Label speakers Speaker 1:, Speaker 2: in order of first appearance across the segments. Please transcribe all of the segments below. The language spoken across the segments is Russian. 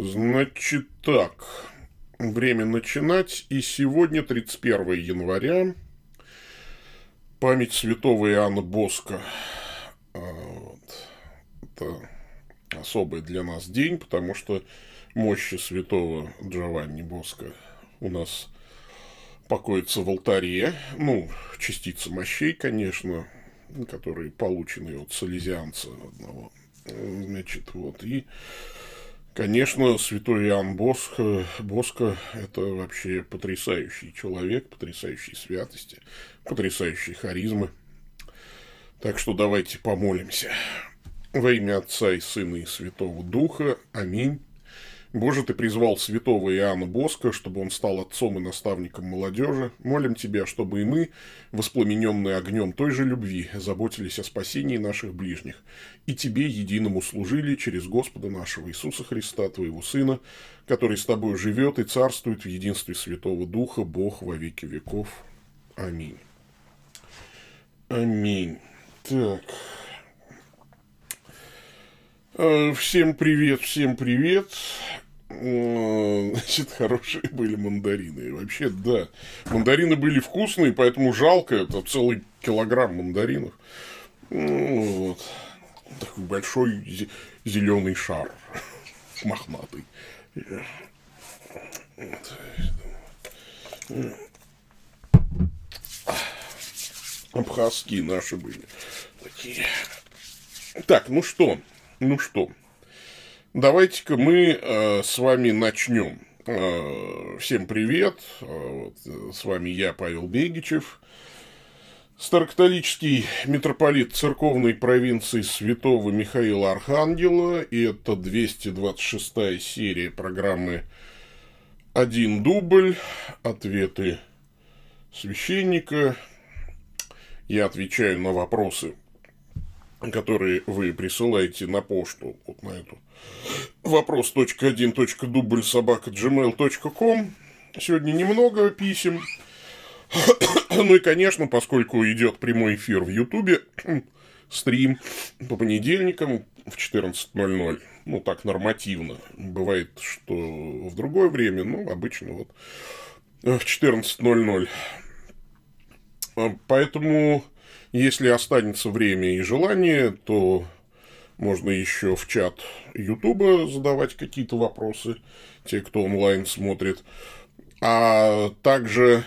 Speaker 1: Значит так, время начинать. И сегодня, 31 января, память святого Иоанна Боска. А, вот. Это особый для нас день, потому что мощи святого Джованни Боска у нас покоится в алтаре. Ну, частица мощей, конечно, которые получены от салезианца одного. Значит, вот. И Конечно, святой Иоанн Боско, Боско – это вообще потрясающий человек, потрясающий святости, потрясающие харизмы. Так что давайте помолимся. Во имя Отца и Сына и Святого Духа. Аминь. Боже, Ты призвал святого Иоанна Боска, чтобы он стал отцом и наставником молодежи. Молим Тебя, чтобы и мы, воспламененные огнем той же любви, заботились о спасении наших ближних, и Тебе единому служили через Господа нашего Иисуса Христа, Твоего Сына, который с Тобой живет и царствует в единстве Святого Духа, Бог во веки веков. Аминь. Аминь. Так. Э, всем привет, всем привет. Значит, хорошие были мандарины. Вообще, да. Мандарины были вкусные, поэтому жалко. Это целый килограмм мандаринов. Ну, вот. Такой большой зеленый шар. Мохнатый. Абхазские наши были. Такие. Так, ну что? Ну что, давайте-ка мы э, с вами начнем. Э, всем привет. Э, вот, э, с вами я, Павел Бегичев, старокатолический митрополит церковной провинции святого Михаила Архангела. И это 226 серия программы «Один дубль. Ответы священника». Я отвечаю на вопросы которые вы присылаете на почту, вот на эту вопрос.1.дубль собака gmail.com. Сегодня немного писем. ну и, конечно, поскольку идет прямой эфир в Ютубе, стрим по понедельникам в 14.00. Ну, так нормативно. Бывает, что в другое время, ну, обычно вот в 14.00. Поэтому если останется время и желание, то можно еще в чат Ютуба задавать какие-то вопросы, те, кто онлайн смотрит. А также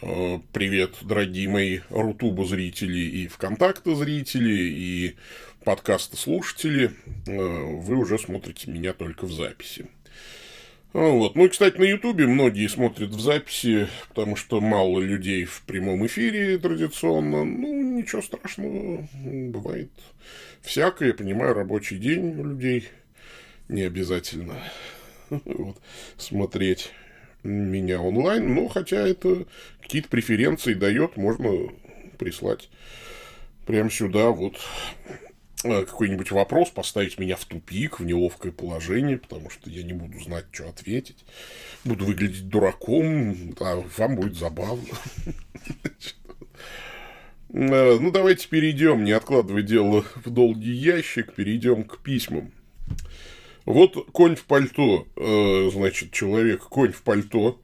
Speaker 1: э, привет, дорогие мои Рутуба зрители и ВКонтакте зрители, и подкаста слушатели. Э, вы уже смотрите меня только в записи. Вот. Ну и, кстати, на Ютубе многие смотрят в записи, потому что мало людей в прямом эфире традиционно. Ну, ничего страшного, бывает всякое. Я понимаю, рабочий день у людей не обязательно вот, смотреть меня онлайн, но хотя это какие-то преференции дает, можно прислать прямо сюда вот какой-нибудь вопрос, поставить меня в тупик, в неловкое положение, потому что я не буду знать, что ответить. Буду выглядеть дураком, а вам будет забавно. Э, ну, давайте перейдем, не откладывая дело в долгий ящик, перейдем к письмам. Вот конь в пальто, э, значит, человек, конь в пальто,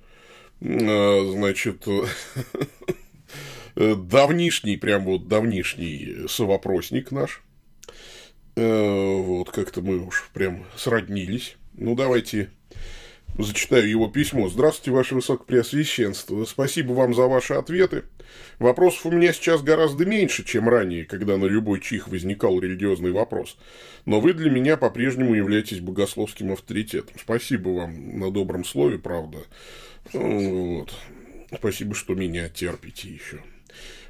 Speaker 1: значит, давнишний, прям вот давнишний совопросник наш – Э, вот, как-то мы уж прям сроднились. Ну, давайте зачитаю его письмо. Здравствуйте, Ваше Высокопреосвященство. Спасибо вам за ваши ответы. Вопросов у меня сейчас гораздо меньше, чем ранее, когда на любой чих возникал религиозный вопрос. Но вы для меня по-прежнему являетесь богословским авторитетом. Спасибо вам на добром слове, правда. Вот. Спасибо, что меня терпите еще.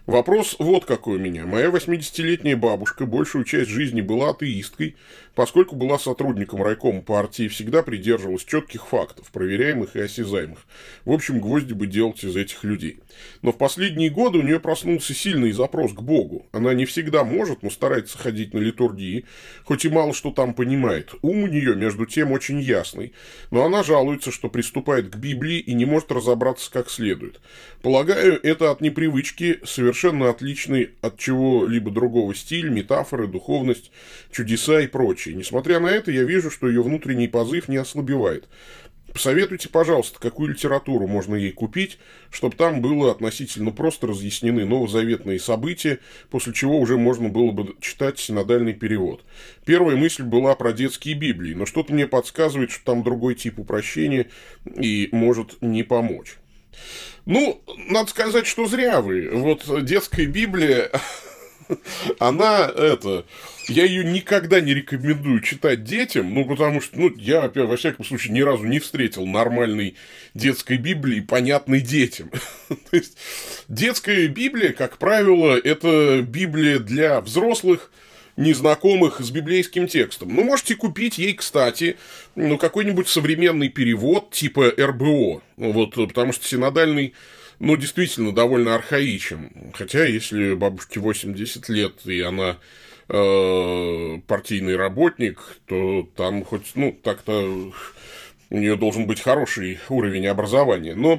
Speaker 1: Вопрос вот какой у меня. Моя 80-летняя бабушка большую часть жизни была атеисткой, поскольку была сотрудником райкома партии всегда придерживалась четких фактов, проверяемых и осязаемых. В общем, гвозди бы делать из этих людей. Но в последние годы у нее проснулся сильный запрос к Богу. Она не всегда может, но старается ходить на литургии, хоть и мало что там понимает. Ум у нее, между тем, очень ясный. Но она жалуется, что приступает к Библии и не может разобраться как следует. Полагаю, это от непривычки совершенно отличный от чего-либо другого стиль, метафоры, духовность, чудеса и прочее. Следующее. Несмотря на это, я вижу, что ее внутренний позыв не ослабевает. Посоветуйте, пожалуйста, какую литературу можно ей купить, чтобы там было относительно просто разъяснены новозаветные события, после чего уже можно было бы читать синодальный перевод. Первая мысль была про детские Библии, но что-то мне подсказывает, что там другой тип упрощения и может не помочь. Ну, надо сказать, что зря вы. Вот детская Библия, она это я ее никогда не рекомендую читать детям, ну, потому что, ну, я, во всяком случае, ни разу не встретил нормальной детской Библии, понятной детям. То есть, детская Библия, как правило, это Библия для взрослых, незнакомых с библейским текстом. Ну, можете купить ей, кстати, ну, какой-нибудь современный перевод типа РБО, вот, потому что синодальный ну, действительно довольно архаичен. Хотя, если бабушке 80 лет, и она э, партийный работник, то там хоть, ну, так-то у нее должен быть хороший уровень образования. Но, э,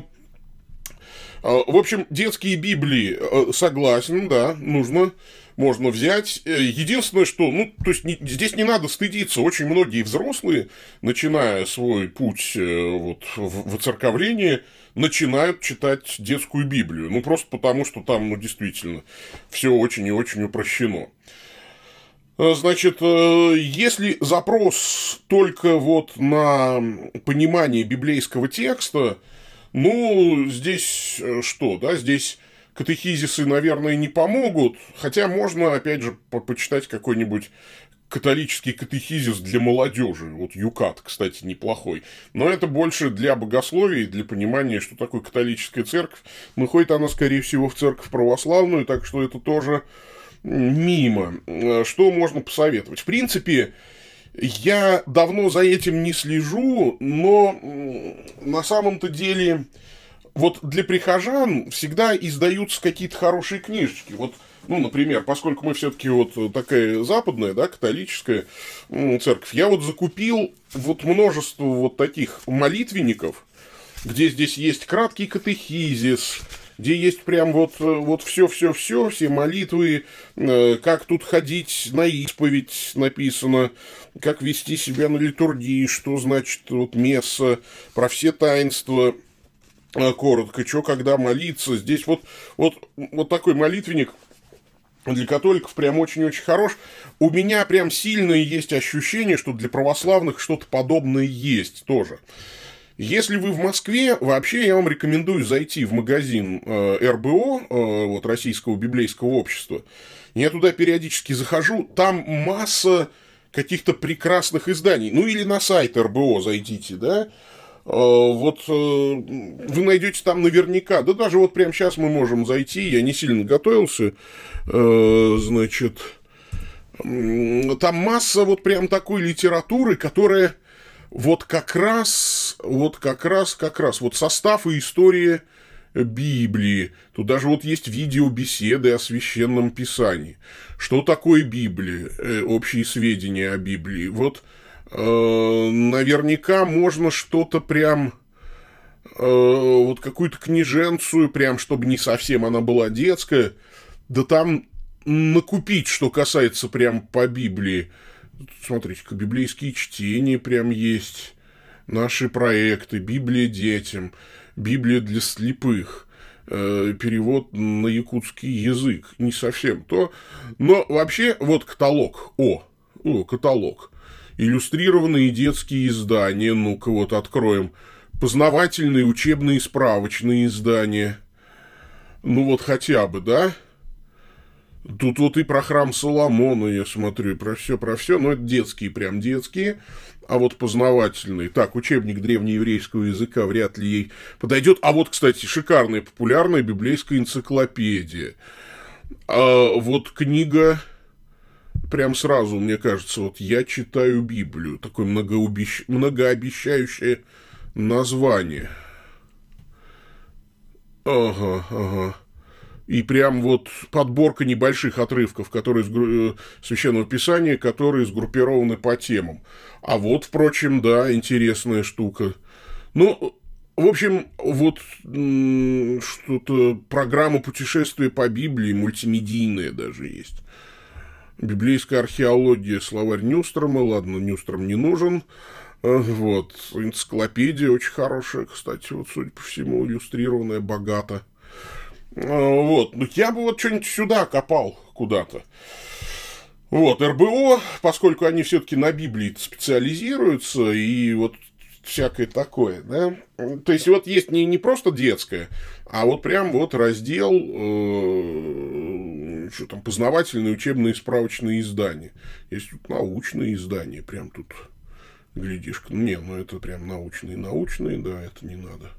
Speaker 1: в общем, детские Библии, э, согласен, да, нужно можно взять. Э, единственное, что, ну, то есть не, здесь не надо стыдиться. Очень многие взрослые, начиная свой путь э, вот, в, в церковление, начинают читать детскую Библию. Ну, просто потому, что там, ну, действительно, все очень и очень упрощено. Э, значит, если запрос только вот на понимание библейского текста, ну, здесь что, да, здесь катехизисы, наверное, не помогут, хотя можно, опять же, по почитать какой-нибудь католический катехизис для молодежи. Вот Юкат, кстати, неплохой. Но это больше для богословия и для понимания, что такое католическая церковь. Но хоть она, скорее всего, в церковь православную, так что это тоже мимо. Что можно посоветовать? В принципе, я давно за этим не слежу, но на самом-то деле вот для прихожан всегда издаются какие-то хорошие книжечки. Вот, ну, например, поскольку мы все-таки вот такая западная, да, католическая церковь, я вот закупил вот множество вот таких молитвенников, где здесь есть краткий катехизис, где есть прям вот, вот все-все-все, все молитвы, э, как тут ходить на исповедь написано, как вести себя на литургии, что значит вот месса, про все таинства – Э, коротко, что когда молиться. Здесь вот, вот, вот такой молитвенник для католиков прям очень-очень хорош. У меня прям сильное есть ощущение, что для православных что-то подобное есть тоже. Если вы в Москве, вообще я вам рекомендую зайти в магазин э, РБО, э, вот Российского библейского общества. Я туда периодически захожу, там масса каких-то прекрасных изданий. Ну или на сайт РБО зайдите, да, вот э, вы найдете там наверняка, да даже вот прямо сейчас мы можем зайти, я не сильно готовился, э, значит, там масса вот прям такой литературы, которая вот как раз, вот как раз, как раз, вот состав и история Библии. Тут даже вот есть видеобеседы о священном писании. Что такое Библия? Общие сведения о Библии. Вот Э, наверняка можно что-то прям э, вот какую-то книженцию, прям, чтобы не совсем она была детская, да там накупить, что касается прям по Библии. Смотрите-ка, библейские чтения прям есть, наши проекты, Библия детям, Библия для слепых, э, перевод на якутский язык, не совсем то. Но вообще, вот каталог, о, о, каталог – иллюстрированные детские издания, ну-ка вот откроем, познавательные учебные справочные издания. Ну вот хотя бы, да? Тут вот и про храм Соломона, я смотрю, и про все, про все, но это детские, прям детские, а вот познавательные. Так, учебник древнееврейского языка вряд ли ей подойдет. А вот, кстати, шикарная, популярная библейская энциклопедия. А вот книга прям сразу, мне кажется, вот я читаю Библию, такое многообещ... многообещающее название. Ага, ага. И прям вот подборка небольших отрывков, которые из э, Священного Писания, которые сгруппированы по темам. А вот, впрочем, да, интересная штука. Ну, в общем, вот что-то программа путешествия по Библии, мультимедийная даже есть. Библейская археология, словарь Нюстрома, ладно, Нюстром не нужен, э, вот, энциклопедия очень хорошая, кстати, вот, судя по всему, иллюстрированная, богато. Э, вот, ну, я бы вот что-нибудь сюда копал куда-то. Вот, РБО, поскольку они все-таки на Библии специализируются, и вот всякое такое, да. То есть, вот есть не, не просто детское, а вот прям вот раздел, э, что там, познавательные учебные справочные издания. Есть тут научные издания, прям тут глядишь. Не, ну это прям научные, научные, да, это не надо.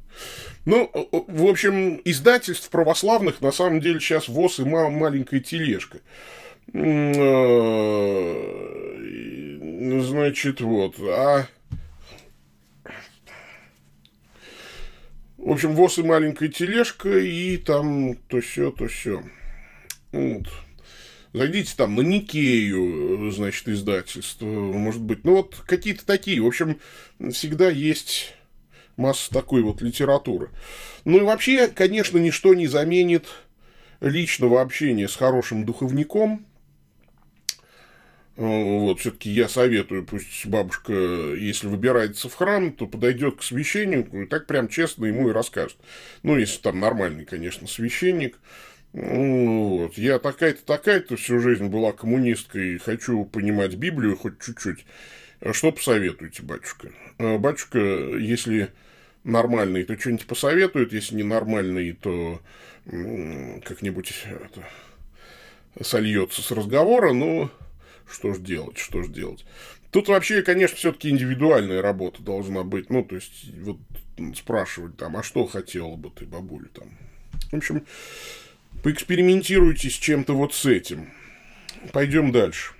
Speaker 1: Ну, в общем, издательств православных на самом деле сейчас ВОЗ и маленькая тележка. Э, значит, вот. А В общем, ВОЗ и маленькая тележка, и там то все, то все. Вот. Зайдите там на Никею, значит, издательство, может быть. Ну, вот какие-то такие. В общем, всегда есть масса такой вот литературы. Ну и вообще, конечно, ничто не заменит личного общения с хорошим духовником, вот, все-таки я советую, пусть бабушка, если выбирается в храм, то подойдет к священнику и так прям честно ему и расскажет. Ну, если там нормальный, конечно, священник. Вот. Я такая-то, такая-то всю жизнь была коммунисткой, хочу понимать Библию хоть чуть-чуть. Что посоветуете, батюшка? А, батюшка, если нормальный, то что-нибудь посоветует, если ненормальный, то как-нибудь сольется с разговора, но что ж делать, что ж делать. Тут вообще, конечно, все-таки индивидуальная работа должна быть. Ну, то есть, вот спрашивать там, а что хотела бы ты, бабуля, там. В общем, поэкспериментируйте с чем-то вот с этим. Пойдем дальше.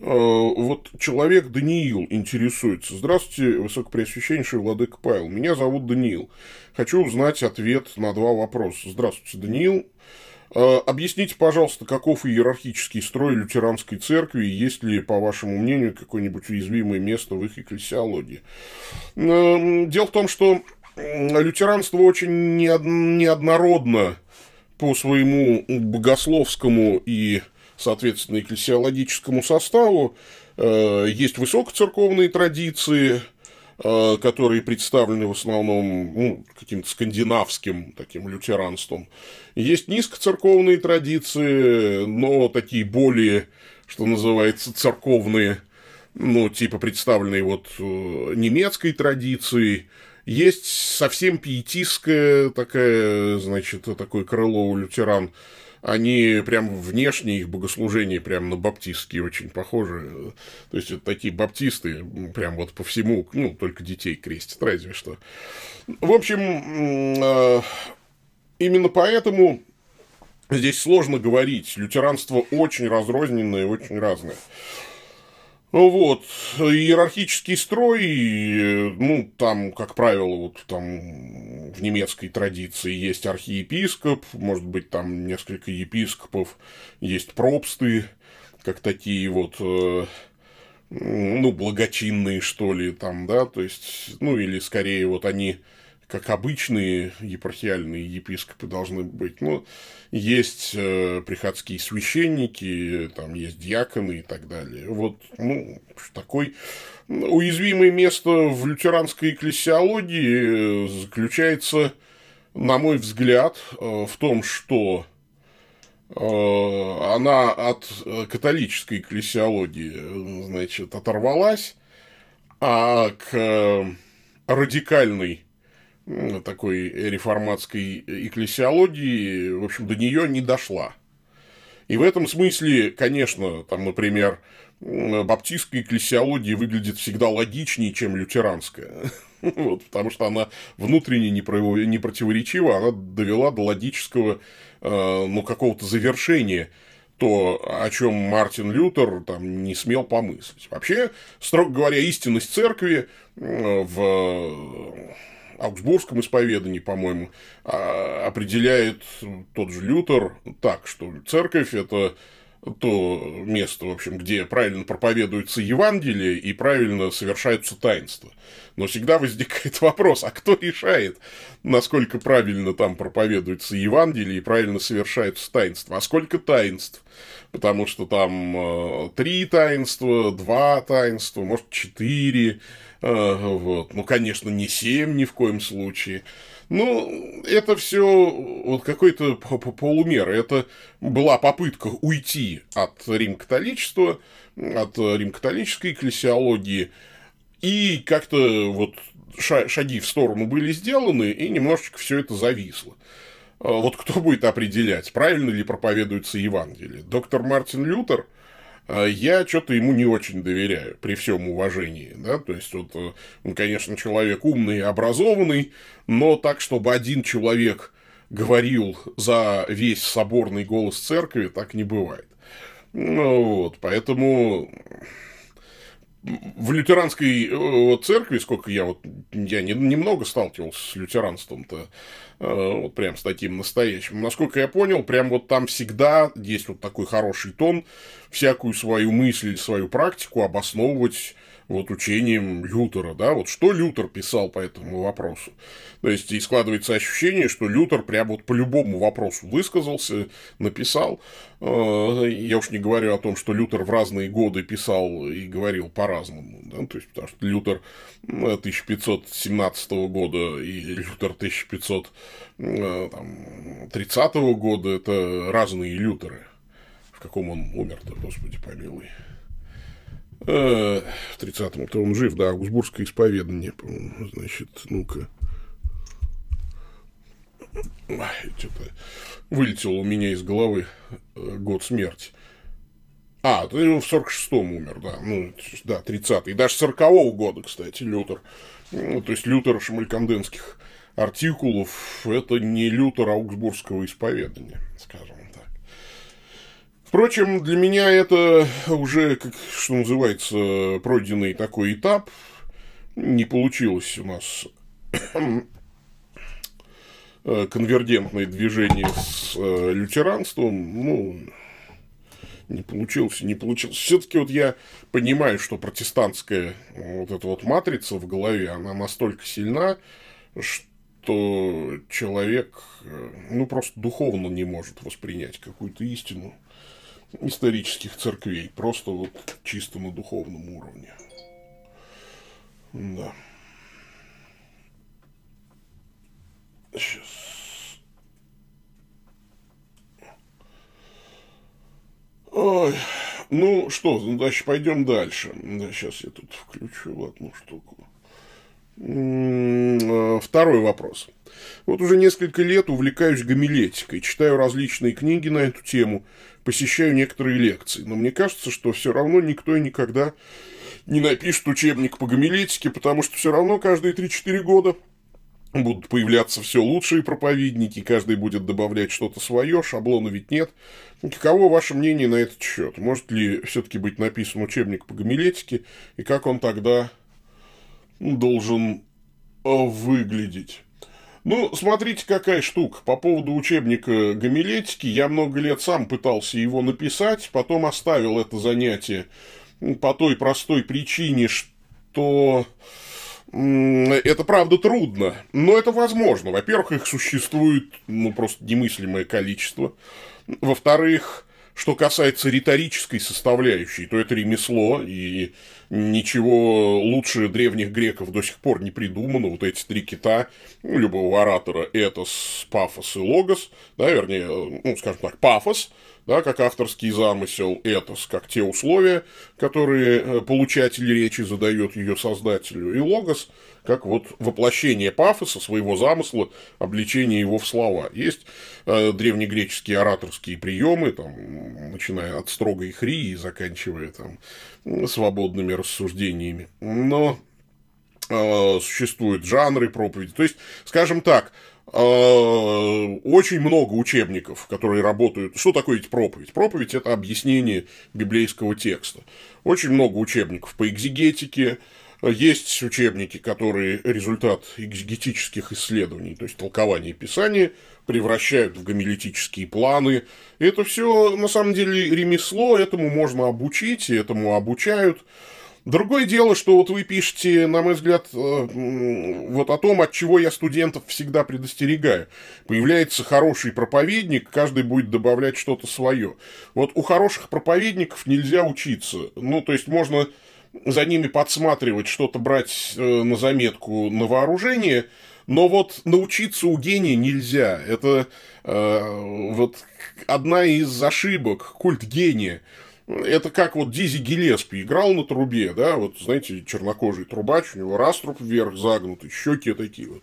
Speaker 1: А, вот человек Даниил интересуется. Здравствуйте, Высокопреосвященнейший Владыка Павел. Меня зовут Даниил. Хочу узнать ответ на два вопроса. Здравствуйте, Даниил. Э, объясните, пожалуйста, каков иерархический строй лютеранской церкви, есть ли, по вашему мнению, какое-нибудь уязвимое место в их экклесиологии? Дело в том, что лютеранство очень неоднородно по своему богословскому и, соответственно, экклесиологическому составу. Э, есть высокоцерковные традиции, Э, которые представлены в основном ну, каким-то скандинавским таким лютеранством. Есть низкоцерковные традиции, но такие более, что называется, церковные, ну, типа представленные вот э, немецкой традицией. Есть совсем пиетистская такая, значит, такой крыло у лютеран – они прям внешне, их богослужения прям на баптистские очень похожи. То есть, это такие баптисты, прям вот по всему, ну, только детей крестят, разве что. В общем, э, именно поэтому здесь сложно говорить. Лютеранство очень разрозненное, очень разное. Вот, иерархический строй, ну, там, как правило, вот там в немецкой традиции есть архиепископ, может быть, там несколько епископов, есть пропсты, как такие вот, э, ну, благочинные, что ли, там, да, то есть, ну, или скорее вот они как обычные епархиальные епископы должны быть. Ну, есть э, приходские священники, там есть диаконы и так далее. Вот, ну, такой уязвимое место в лютеранской экклесиологии э, заключается, на мой взгляд, э, в том, что э, она от католической экклесиологии, значит, оторвалась, а к радикальной такой реформатской экклесиологии, в общем, до нее не дошла. И в этом смысле, конечно, там, например, баптистская экклесиология выглядит всегда логичнее, чем лютеранская. Вот, потому что она внутренне не, противоречива, она довела до логического, э, ну, какого-то завершения то, о чем Мартин Лютер там не смел помыслить. Вообще, строго говоря, истинность церкви в Аугсбургском исповедании, по-моему, а, определяет тот же Лютер. Так, что церковь – это то место, в общем, где правильно проповедуется Евангелие и правильно совершаются таинства. Но всегда возникает вопрос, а кто решает, насколько правильно там проповедуется Евангелие и правильно совершаются таинства? А сколько таинств Потому что там э, три таинства, два таинства, может, четыре. Э, вот. Ну, конечно, не семь ни в коем случае. Ну, это все вот какой-то полумер. Это была попытка уйти от рим-католичества, от рим-католической экклесиологии, и как-то вот шаги в сторону были сделаны, и немножечко все это зависло. А вот кто будет определять, правильно ли проповедуется Евангелие? Доктор Мартин Лютер? А я что-то ему не очень доверяю, при всем уважении. Да? То есть, вот, э, он, конечно, человек умный и образованный, но так, чтобы один человек говорил за весь соборный голос церкви, так не бывает. Ну, вот, поэтому в лютеранской э, церкви, сколько я вот, я не, немного сталкивался с лютеранством-то, вот прям с таким настоящим. Насколько я понял, прям вот там всегда есть вот такой хороший тон, всякую свою мысль, свою практику обосновывать вот учением Лютера, да, вот что Лютер писал по этому вопросу. То есть, и складывается ощущение, что Лютер прям вот по любому вопросу высказался, написал. Э, я уж не говорю о том, что Лютер в разные годы писал и говорил по-разному, да, то есть, потому что Лютер 1517 года и Лютер 1530 года – это разные Лютеры. В каком он умер-то, господи помилуй. Э, в 30-м, то он жив, да, Аугсбургское исповедание, по-моему, значит, ну-ка. Что-то вылетело у меня из головы э, год смерти. А, ты в 46-м умер, да, ну, да, 30-й. Даже 40-го года, кстати, Лютер. Ну, то есть, Лютер шмальканденских артикулов – это не Лютер Аугсбургского исповедания, скажем. Впрочем, для меня это уже, как, что называется, пройденный такой этап. Не получилось у нас конвергентное движение с э, лютеранством. Ну, не получилось, не получилось. Все-таки вот я понимаю, что протестантская вот эта вот матрица в голове, она настолько сильна, что человек, э, ну, просто духовно не может воспринять какую-то истину исторических церквей, просто вот чисто на духовном уровне. Да. Сейчас. Ой. Ну что, значит, пойдем дальше. Да, сейчас я тут включу одну штуку. М-м, второй вопрос. Вот уже несколько лет увлекаюсь гомилетикой, читаю различные книги на эту тему, посещаю некоторые лекции, но мне кажется, что все равно никто и никогда не напишет учебник по гомилетике, потому что все равно каждые 3-4 года будут появляться все лучшие проповедники, каждый будет добавлять что-то свое, шаблона ведь нет. Каково ваше мнение на этот счет? Может ли все-таки быть написан учебник по гомилетике, и как он тогда должен э, выглядеть? Ну, смотрите, какая штука. По поводу учебника гомилетики, я много лет сам пытался его написать, потом оставил это занятие по той простой причине, что это правда трудно, но это возможно. Во-первых, их существует ну, просто немыслимое количество. Во-вторых, что касается риторической составляющей, то это ремесло, и ничего лучше древних греков до сих пор не придумано. Вот эти три кита ну, любого оратора – этос, пафос и логос, да, вернее, ну, скажем так, пафос – да, как авторский замысел, этос, как те условия, которые э, получатель речи задает ее создателю, и логос, как вот воплощение пафоса, своего замысла, обличение его в слова. Есть э, древнегреческие ораторские приемы, там, начиная от строгой хрии заканчивая там, свободными рассуждениями. Но э, существуют жанры проповеди. То есть, скажем так, Э, очень много учебников, которые работают. Что такое ведь проповедь? Проповедь – это объяснение библейского текста. Очень много учебников по экзегетике, есть учебники, которые результат экзегетических исследований, то есть толкования Писания, превращают в гомилетические планы. это все, на самом деле, ремесло, этому можно обучить, и этому обучают. Другое дело, что вот вы пишете, на мой взгляд, э, вот о том, от чего я студентов всегда предостерегаю. Появляется хороший проповедник, каждый будет добавлять что-то свое. Вот у хороших проповедников нельзя учиться. Ну, то есть можно за ними подсматривать, что-то брать э, на заметку на вооружение, но вот научиться у гения нельзя. Это э, вот одна из ошибок, культ гения. Это как вот Дизи Гелеспи играл на трубе, да, вот, знаете, чернокожий трубач, у него раструб вверх загнутый, щеки такие вот.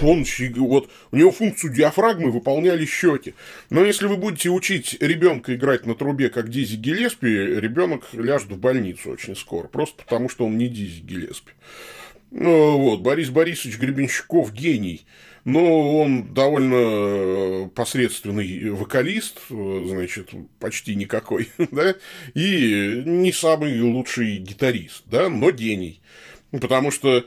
Speaker 1: Он, вот, у него функцию диафрагмы выполняли щеки. Но если вы будете учить ребенка играть на трубе, как Дизи Гелеспи, ребенок ляжет в больницу очень скоро, просто потому что он не Дизи Гелеспи. Ну, вот, Борис Борисович Гребенщиков гений но он довольно э, посредственный вокалист, э, значит, почти никакой, да, и не самый лучший гитарист, да, но гений. Потому что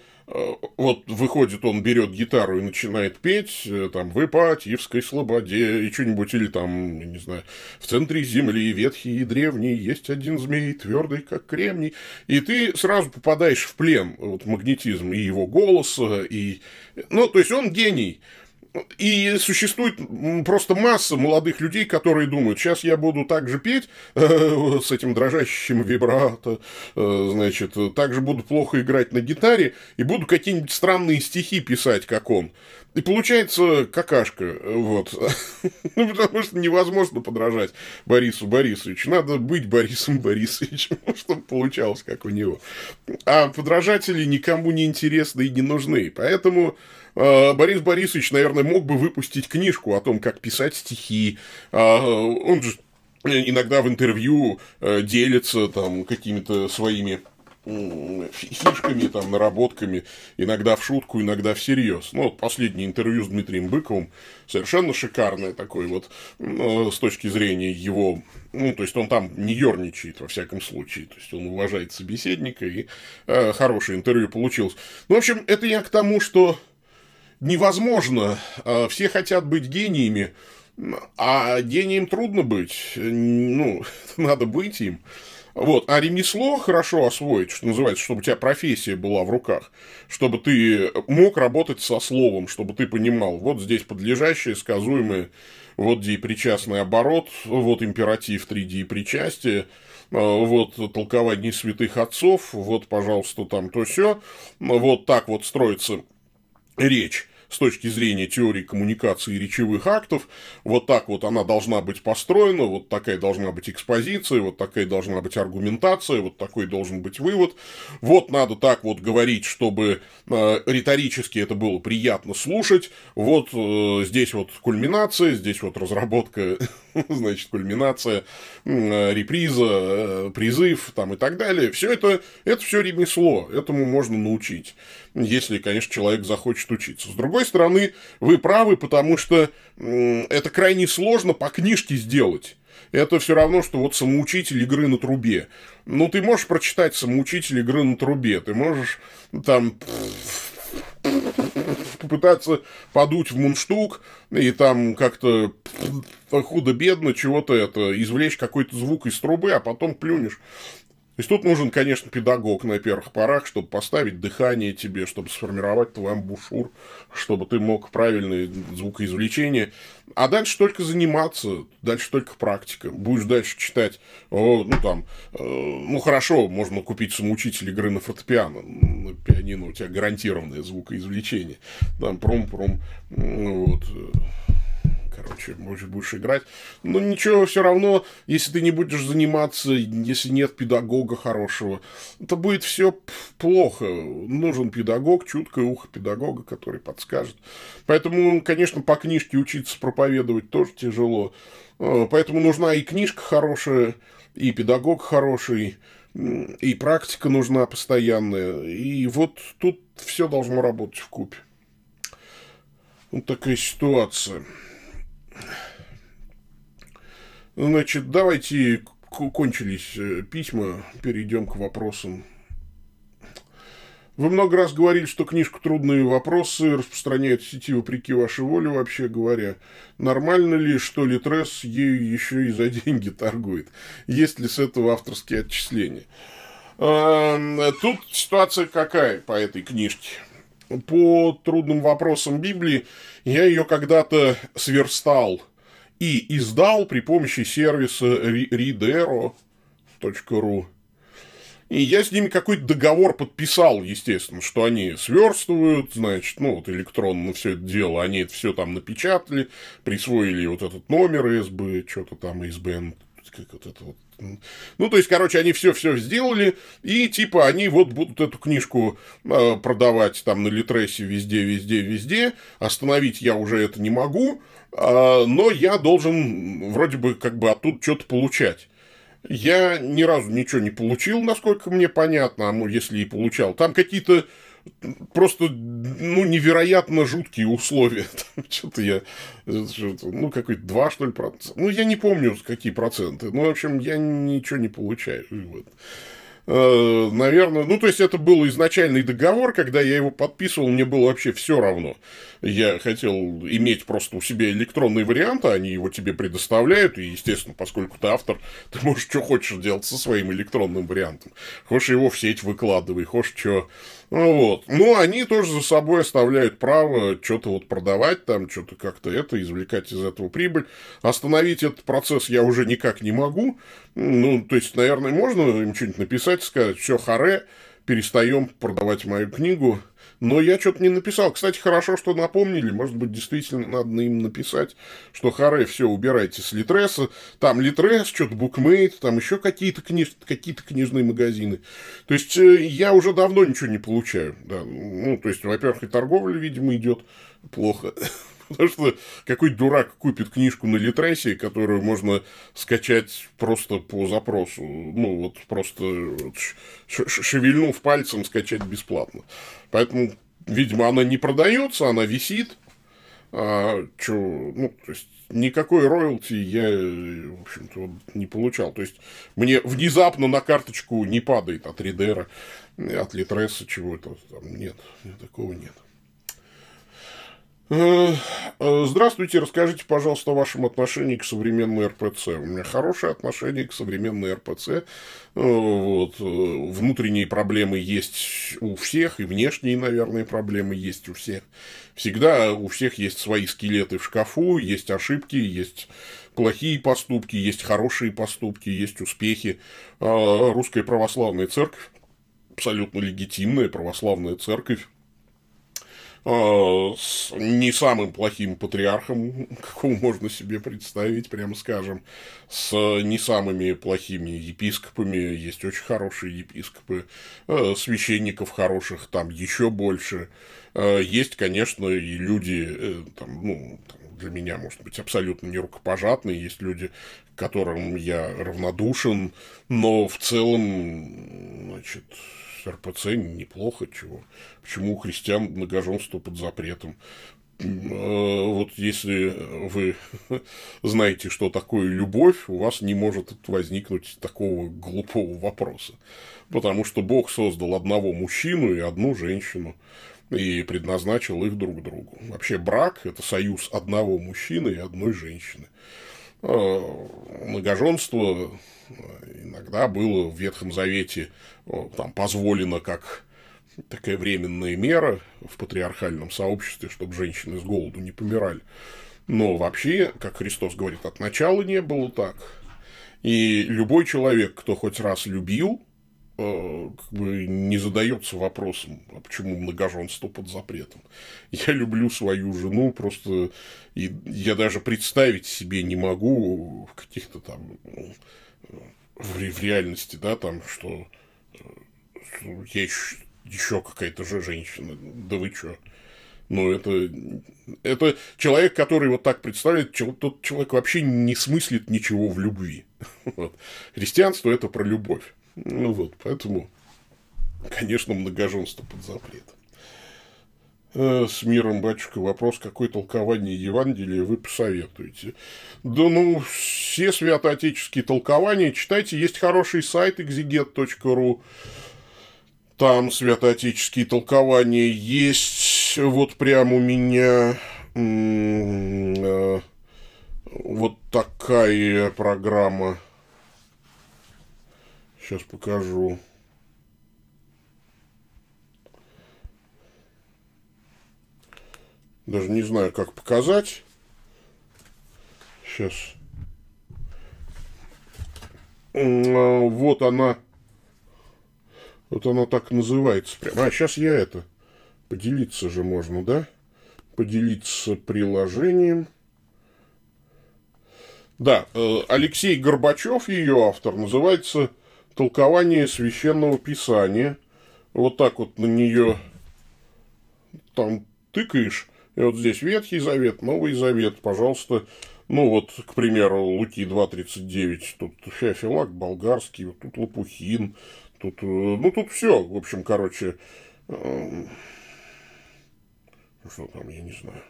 Speaker 1: вот выходит, он берет гитару и начинает петь, э, там, в Ипатьевской слободе, и что-нибудь, или там, не знаю, в центре земли, ветхий и древний, есть один змей, твердый, как кремний, и ты сразу попадаешь в плен, вот, магнетизм и его голоса, и, ну, то есть он гений, и существует просто масса молодых людей, которые думают, сейчас я буду так же петь э, с этим дрожащим вибрато, э, значит, также буду плохо играть на гитаре и буду какие-нибудь странные стихи писать, как он. И получается какашка, вот. ну, потому что невозможно подражать Борису Борисовичу. Надо быть Борисом Борисовичем, чтобы получалось, как у него. А подражатели никому не интересны и не нужны. Поэтому э, Борис Борисович, наверное, мог бы выпустить книжку о том, как писать стихи. Э, он же иногда в интервью э, делится там какими-то своими фишками, там, наработками, иногда в шутку, иногда всерьез. Ну, вот последнее интервью с Дмитрием Быковым совершенно шикарное такое вот с точки зрения его, ну, то есть он там не ерничает во всяком случае, то есть он уважает собеседника, и э, хорошее интервью получилось. Ну, в общем, это я к тому, что невозможно, э, все хотят быть гениями, а гением трудно быть, ну, надо быть им. Вот. А ремесло хорошо освоить, что называется, чтобы у тебя профессия была в руках, чтобы ты мог работать со словом, чтобы ты понимал, вот здесь подлежащее, сказуемое, вот где и причастный оборот, вот императив 3D и причастие, а, вот толкование святых отцов, вот, пожалуйста, там то все, вот так вот строится речь с точки зрения теории коммуникации речевых актов, вот так вот она должна быть построена, вот такая должна быть экспозиция, вот такая должна быть аргументация, вот такой должен быть вывод, вот надо так вот говорить, чтобы э, риторически это было приятно слушать, вот э, здесь вот кульминация, здесь вот разработка, значит, кульминация, э, реприза, э, призыв там и так далее, все это, это все ремесло, этому можно научить если, конечно, человек захочет учиться. С другой стороны, вы правы, потому что это крайне сложно по книжке сделать. Это все равно, что вот самоучитель игры на трубе. Ну, ты можешь прочитать самоучитель игры на трубе, ты можешь там попытаться подуть в мундштук и там как-то худо-бедно чего-то это, извлечь какой-то звук из трубы, а потом плюнешь. То есть тут нужен, конечно, педагог на первых порах, чтобы поставить дыхание тебе, чтобы сформировать твой амбушюр, чтобы ты мог правильное звукоизвлечение. А дальше только заниматься, дальше только практика. Будешь дальше читать, ну там, э, ну хорошо, можно купить самоучитель игры на фортепиано, на пианино у тебя гарантированное звукоизвлечение. Там пром-пром, ну, вот короче, может, будешь играть. Но ничего, все равно, если ты не будешь заниматься, если нет педагога хорошего, это будет все плохо. Нужен педагог, чуткое ухо педагога, который подскажет. Поэтому, конечно, по книжке учиться проповедовать тоже тяжело. Э, поэтому нужна и книжка хорошая, и педагог хороший, и практика нужна постоянная. И вот тут все должно работать в купе. Вот такая ситуация. Значит, давайте кончились э, письма, перейдем к вопросам. Вы много раз говорили, что книжку «Трудные вопросы» распространяют в сети вопреки вашей воле, вообще говоря. Нормально ли, что Литрес ею еще и за деньги торгует? Есть ли с этого авторские отчисления? Эм, тут ситуация какая по этой книжке? По трудным вопросам Библии я ее когда-то сверстал и издал при помощи сервиса readero.ru. И я с ними какой-то договор подписал, естественно, что они сверстывают, значит, ну, вот электронно все это дело, они это все там напечатали, присвоили вот этот номер СБ, что-то там СБН, как вот это вот. Ну, то есть, короче, они все-все сделали, и типа они вот будут эту книжку э, продавать там на Литресе везде, везде, везде. Остановить я уже это не могу, э, но я должен вроде бы как бы оттуда что-то получать. Я ни разу ничего не получил, насколько мне понятно, а ну, если и получал. Там какие-то просто, ну, невероятно жуткие условия. Что-то я, ну, какой-то 2, что ли, процента. Ну, я не помню, какие проценты. Ну, в общем, я ничего не получаю. Вот. Э, наверное, ну, то есть, это был изначальный договор, когда я его подписывал, мне было вообще все равно. Я хотел иметь просто у себя электронный вариант, а они его тебе предоставляют, и, естественно, поскольку ты автор, ты можешь что хочешь делать со своим электронным вариантом. Хочешь его в сеть выкладывай, хочешь что ну, вот. Ну, они тоже за собой оставляют право что-то вот продавать, там, что-то как-то это, извлекать из этого прибыль. Остановить этот процесс я уже никак не могу. Ну, то есть, наверное, можно им что-нибудь написать, сказать, все, харе, перестаем продавать мою книгу, но я что-то не написал. Кстати, хорошо, что напомнили. Может быть, действительно надо им написать, что харе, все, убирайте с Литреса. Там Литрес, что-то букмейт, там еще какие-то книж... какие книжные магазины. То есть, э, я уже давно ничего не получаю. Да. Ну, то есть, во-первых, и торговля, видимо, идет плохо. Потому что какой дурак купит книжку на Литресе, которую можно скачать просто по запросу. Ну, вот просто вот, шевельнув пальцем, скачать бесплатно. Поэтому, видимо, она не продается, она висит. А, чё, ну, то есть, никакой роялти я, в общем-то, не получал. То есть, мне внезапно на карточку не падает от Ридера, от Литреса чего-то. Там нет, такого нет. Э, э, здравствуйте, расскажите, пожалуйста, о вашем отношении к современной РПЦ. У меня хорошее отношение к современной РПЦ. Э, вот. Внутренние проблемы есть у всех, и внешние, наверное, проблемы есть у всех. Всегда у всех есть свои скелеты в шкафу, есть ошибки, есть плохие поступки, есть хорошие поступки, есть успехи. Русская православная церковь, абсолютно легитимная православная церковь, Э, с не самым плохим патриархом, какого можно себе представить, прямо скажем, с не самыми плохими епископами, есть очень хорошие епископы, э, священников хороших там еще больше, э, есть, конечно, и люди, там, ну, для меня, может быть, абсолютно не рукопожатные, есть люди, к которым я равнодушен, но в целом, значит, РПЦ неплохо, чего. Почему у христиан многоженство под запретом? А, вот если вы знаете, что такое любовь, у вас не может возникнуть такого глупого вопроса. Потому что Бог создал одного мужчину и одну женщину и предназначил их друг другу. Вообще брак – это союз одного мужчины и одной женщины. А, многоженство иногда было в Ветхом Завете там, позволено как такая временная мера в патриархальном сообществе, чтобы женщины с голоду не помирали. Но вообще, как Христос говорит, от начала не было так. И любой человек, кто хоть раз любил, э, как бы не задается вопросом, а почему многоженство под запретом. Я люблю свою жену, просто и я даже представить себе не могу в каких-то там в, в реальности, да, там, что я еще, еще какая-то же женщина, да вы что? Ну, это, это человек, который вот так представляет, тот человек вообще не смыслит ничего в любви. Вот. Христианство – это про любовь. Ну вот, поэтому, конечно, многоженство под запретом. Э, с миром, батюшка, вопрос, какое толкование Евангелия вы посоветуете? Да ну, все святоотеческие толкования читайте, есть хороший сайт exeget.ru, там святоотеческие толкования есть, вот прям у меня э, вот такая программа. Сейчас покажу. Даже не знаю, как показать. Сейчас. А, вот она. Вот она так называется. Прямо. А сейчас я это. Поделиться же можно, да? Поделиться приложением. Да, э, Алексей Горбачев, ее автор, называется «Толкование священного писания». Вот так вот на нее там тыкаешь, и вот здесь Ветхий Завет, Новый Завет, пожалуйста, ну вот, к примеру, Луки 2.39, тут Феофилак болгарский, вот тут Лопухин, тут, э, ну тут все, в общем, короче, э, что там, я не знаю,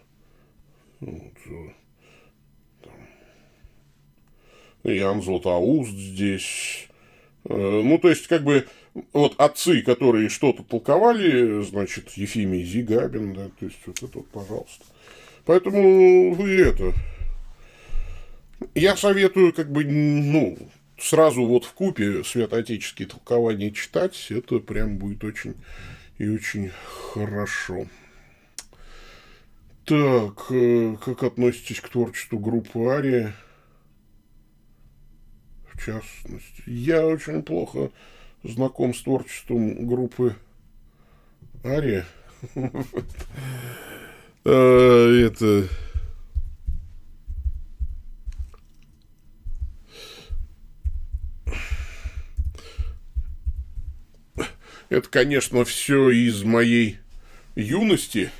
Speaker 1: вот, э, там, Иоанн Златоуст здесь, ну, то есть, как бы, вот отцы, которые что-то толковали, значит, Ефимий Зигабин, да, то есть, вот это вот, пожалуйста. Поэтому вы это, я советую, как бы, ну, сразу вот в купе святоотеческие толкования читать, это прям будет очень и очень хорошо. Так, э, как относитесь к творчеству группы Ария? В частности, я очень плохо знаком с творчеством группы Ария. Э, это Это, конечно, все из моей юности,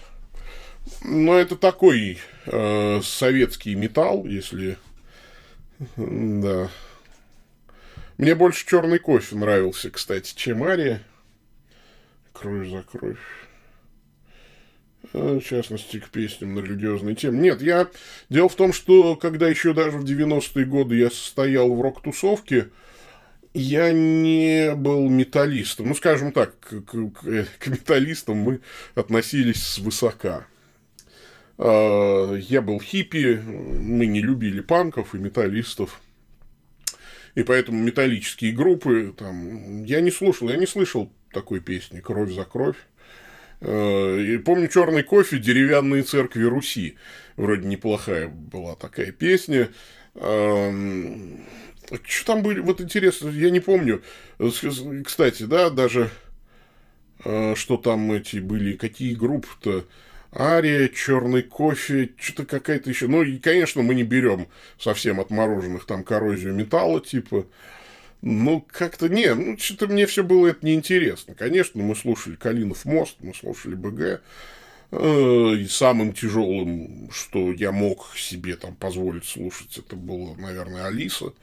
Speaker 1: но это такой э, советский металл, если... Да. Мне больше черный кофе нравился, кстати, чем Ария. Кровь за кровь. Э, в частности, к песням на религиозные темы. Нет, я... Дело в том, что когда еще даже в 90-е годы я состоял в рок-тусовке, я не был металлистом. Ну, скажем так, к, к, к металлистам мы относились свысока. А, я был хиппи, мы не любили панков и металлистов. И поэтому металлические группы там я не слушал, я не слышал такой песни «Кровь за кровь». А, и помню «Черный кофе», «Деревянные церкви Руси». Вроде неплохая была такая песня. Что там были, вот интересно, я не помню. Кстати, да, даже э, что там эти были, какие группы-то. Ария, черный кофе, что-то какая-то еще. Ну, и, конечно, мы не берем совсем отмороженных там коррозию металла, типа. Ну, как-то не, ну, что-то мне все было это неинтересно. Конечно, мы слушали Калинов мост, мы слушали БГ. Э, и самым тяжелым, что я мог себе там позволить слушать, это было, наверное, Алиса.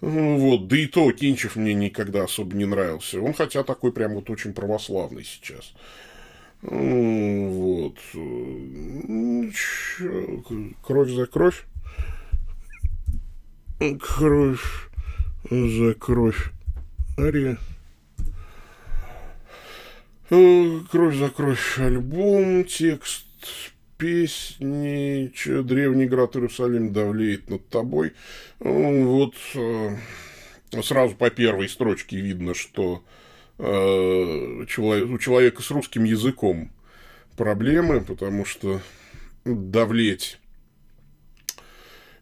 Speaker 1: Вот, да и то Кинчев мне никогда особо не нравился. Он хотя такой прям вот очень православный сейчас. Вот. Кровь за кровь. Кровь за кровь. Ария. Кровь за кровь альбом, текст песни, древний град Иерусалим давлеет над тобой. Вот э, сразу по первой строчке видно, что у человека с русским языком проблемы, потому что давлеть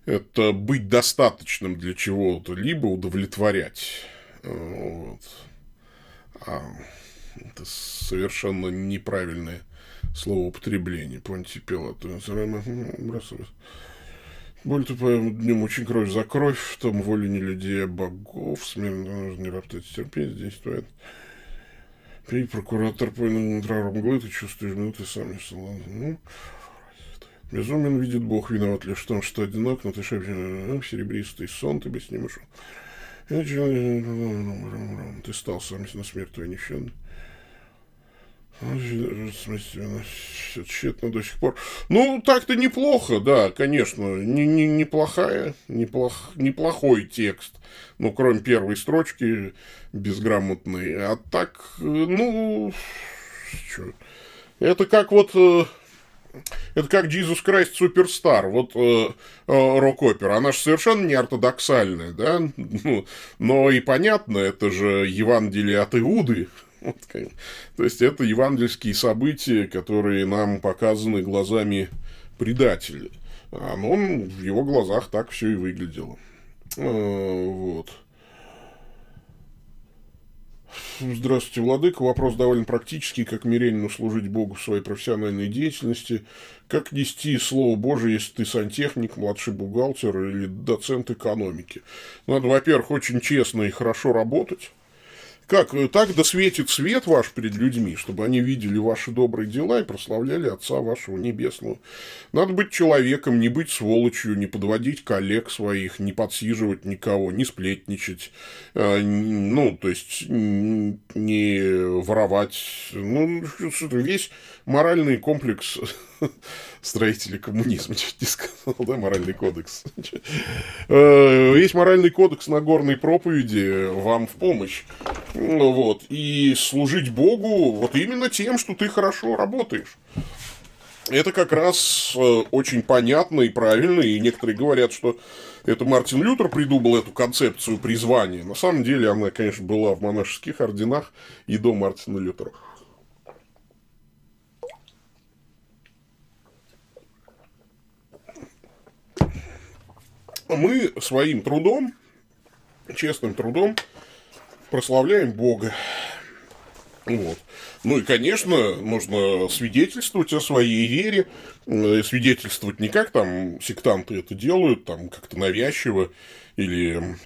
Speaker 1: это быть достаточным для чего-то, либо удовлетворять. Вот. А это совершенно неправильное словоупотребление. Понти Пилат. Боль тупая днем очень кровь за кровь, в том воле не людей, а богов, смертно нужно не роптать терпеть, здесь стоит. Пей, прокуратор, понял над мглы, ты чувствуешь минуты сам не ну, Безумен видит Бог, виноват лишь в том, что одинок, но ты шепчешь, «А, серебристый сон, ты бы с ним ушел. Ты стал сам на смерть твою несчастный. Тщетно до сих пор. Ну, так-то неплохо, да, конечно. Не, не, неплохая, неплох, неплохой текст. Ну, кроме первой строчки безграмотной. А так, ну, что? Это как вот... Э, это как Jesus Christ Superstar, вот э, э, рок-опера, она же совершенно не ортодоксальная, да, ну, но и понятно, это же Евангелие от Иуды, Вот, то есть это евангельские события, которые нам показаны глазами предателя. А он в его глазах так все и выглядело. А, вот. Здравствуйте, Владыка. Вопрос довольно практический. Как мирянину служить Богу в своей профессиональной деятельности? Как нести Слово Божие, если ты сантехник, младший бухгалтер или доцент экономики? Надо, во-первых, очень честно и хорошо работать. Как э, так досветит свет ваш перед людьми, чтобы они видели ваши добрые дела и прославляли Отца вашего Небесного. Надо быть человеком, не быть сволочью, не подводить коллег своих, не подсиживать никого, не сплетничать, э, ну, то есть не воровать. Ну, весь моральный комплекс строители коммунизма, чуть не сказал, да, моральный кодекс. Э, есть моральный кодекс Нагорной проповеди вам в помощь. Ну вот. И служить Богу вот именно тем, что ты хорошо работаешь. Это как раз э, очень понятно и правильно, и некоторые говорят, что это Мартин Лютер придумал эту концепцию призвания. На самом деле она, конечно, была в монашеских орденах и до Мартина Лютера. Мы своим трудом, честным трудом, прославляем Бога. Вот. Ну и, конечно, нужно свидетельствовать о своей вере, э, свидетельствовать не как там сектанты это делают, там как-то навязчиво или,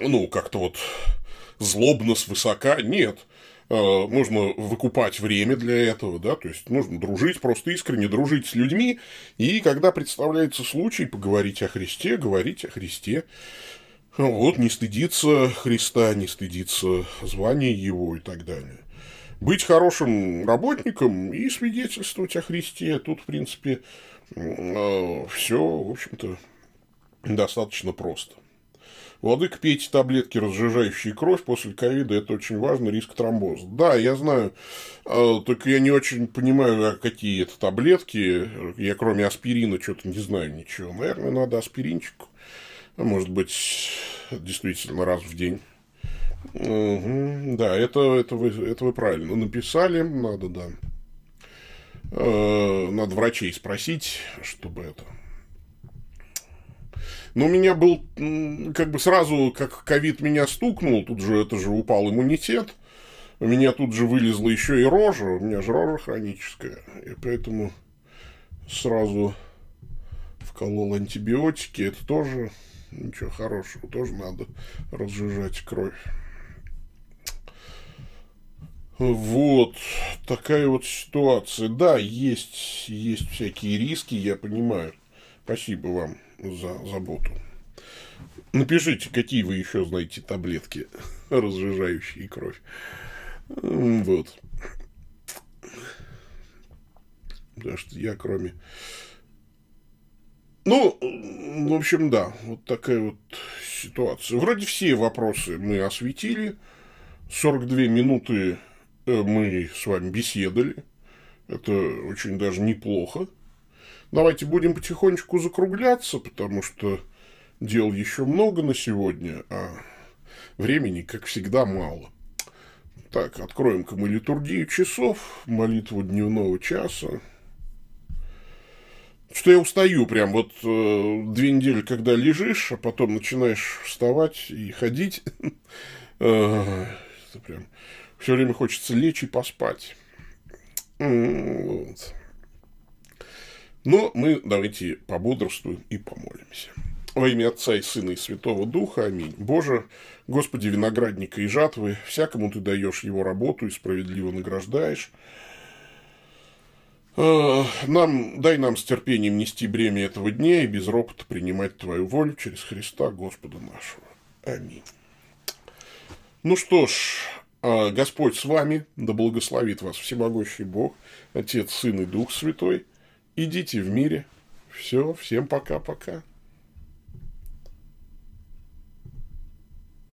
Speaker 1: ну, как-то вот злобно свысока. Нет. Э, нужно выкупать время для этого, да, то есть нужно дружить, просто искренне дружить с людьми, и когда представляется случай поговорить о Христе, говорить о Христе, вот, не стыдиться Христа, не стыдиться звания Его и так далее. Быть хорошим работником и свидетельствовать о Христе, тут, в принципе, э, все, в общем-то, достаточно просто. Владыка, пейте таблетки, разжижающие кровь после ковида, это очень важно, риск тромбоза. Да, я знаю, а, только я не очень понимаю, а какие это таблетки. Я кроме аспирина что-то не знаю ничего. Наверное, надо аспиринчик. А может быть, действительно раз в день. Угу, да, это, это, вы, это вы правильно написали, надо, да. Э, надо врачей спросить, чтобы это но у меня был, как бы сразу, как ковид меня стукнул, тут же это же упал иммунитет. У меня тут же вылезла еще и рожа, у меня же рожа хроническая. И поэтому сразу вколол антибиотики. Это тоже ничего хорошего, тоже надо разжижать кровь. Вот такая вот ситуация. Да, есть, есть всякие риски, я понимаю. Спасибо вам за заботу. Напишите, какие вы еще знаете таблетки, разжижающие кровь. Вот. Потому что я кроме... Ну, в общем, да, вот такая вот ситуация. Вроде все вопросы мы осветили. 42 минуты э, мы с вами беседовали. Это очень даже неплохо. Давайте будем потихонечку закругляться, потому что дел еще много на сегодня, а времени, как всегда, мало. Так, откроем-ка мы литургию часов, молитву дневного часа. Что я устаю прям вот э, две недели, когда лежишь, а потом начинаешь вставать и ходить. э, прям все время хочется лечь и поспать. Но мы давайте пободрствуем и помолимся. Во имя Отца и Сына и Святого Духа. Аминь. Боже, Господи, виноградника и жатвы, всякому Ты даешь его работу и справедливо награждаешь. А, нам, дай нам с терпением нести бремя этого дня и без ропота принимать Твою волю через Христа Господа нашего. Аминь. Ну что ж, а, Господь с вами, да благословит вас всемогущий Бог, Отец, Сын и Дух Святой – Идите в мире. Все, всем пока-пока.